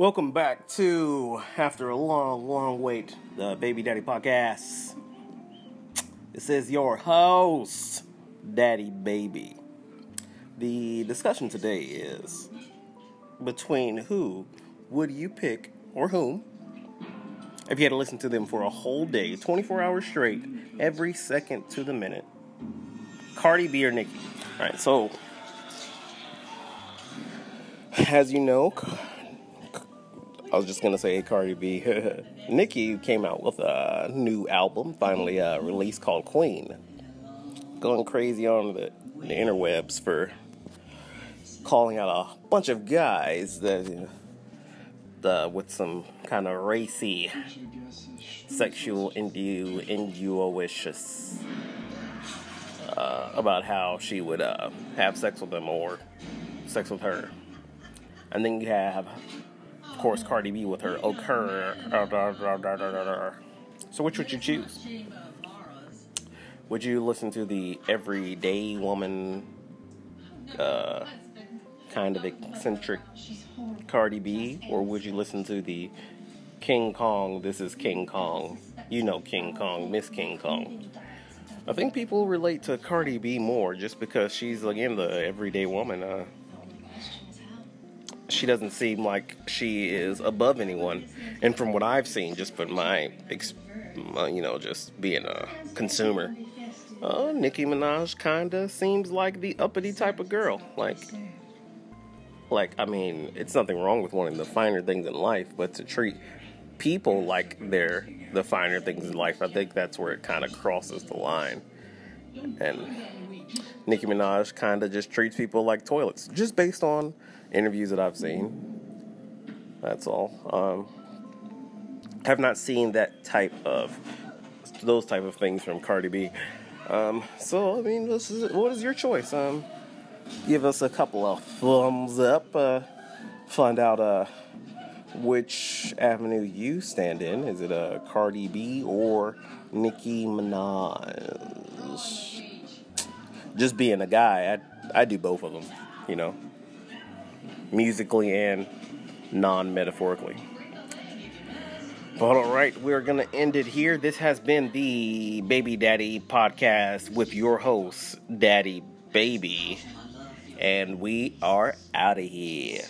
Welcome back to After a Long, Long Wait, the Baby Daddy Podcast. This is your host, Daddy Baby. The discussion today is between who would you pick or whom if you had to listen to them for a whole day, 24 hours straight, every second to the minute. Cardi B or Nicki? Alright, so as you know, I was just gonna say Cardi B. Nicki came out with a new album, finally uh, released called Queen. Going crazy on the, the interwebs for calling out a bunch of guys that you know, the, with some kind of racy sexual innu innuoitious uh, about how she would uh, have sex with them or sex with her. And then you have course, Cardi B with her occur. So, which would you choose? Would you listen to the everyday woman, uh, kind of eccentric Cardi B, or would you listen to the King Kong? This is King Kong. You know King Kong, Miss King Kong. I think people relate to Cardi B more just because she's again the everyday woman. Uh, she doesn't seem like she is above anyone. And from what I've seen, just from my, you know, just being a consumer, uh, Nicki Minaj kinda seems like the uppity type of girl. Like, like I mean, it's nothing wrong with wanting the finer things in life, but to treat people like they're the finer things in life, I think that's where it kind of crosses the line. And Nicki Minaj kind of just treats people like toilets, just based on interviews that I've seen. That's all. Um, have not seen that type of those type of things from Cardi B. Um, so I mean, is, what is your choice? Um, give us a couple of thumbs up. Uh, find out uh, which avenue you stand in. Is it a Cardi B or Nicki Minaj? Just being a guy, I I do both of them. You know musically and non metaphorically. But all right, we're to end it here. This has been the Baby Daddy podcast with your host, Daddy Baby. And we are out of here.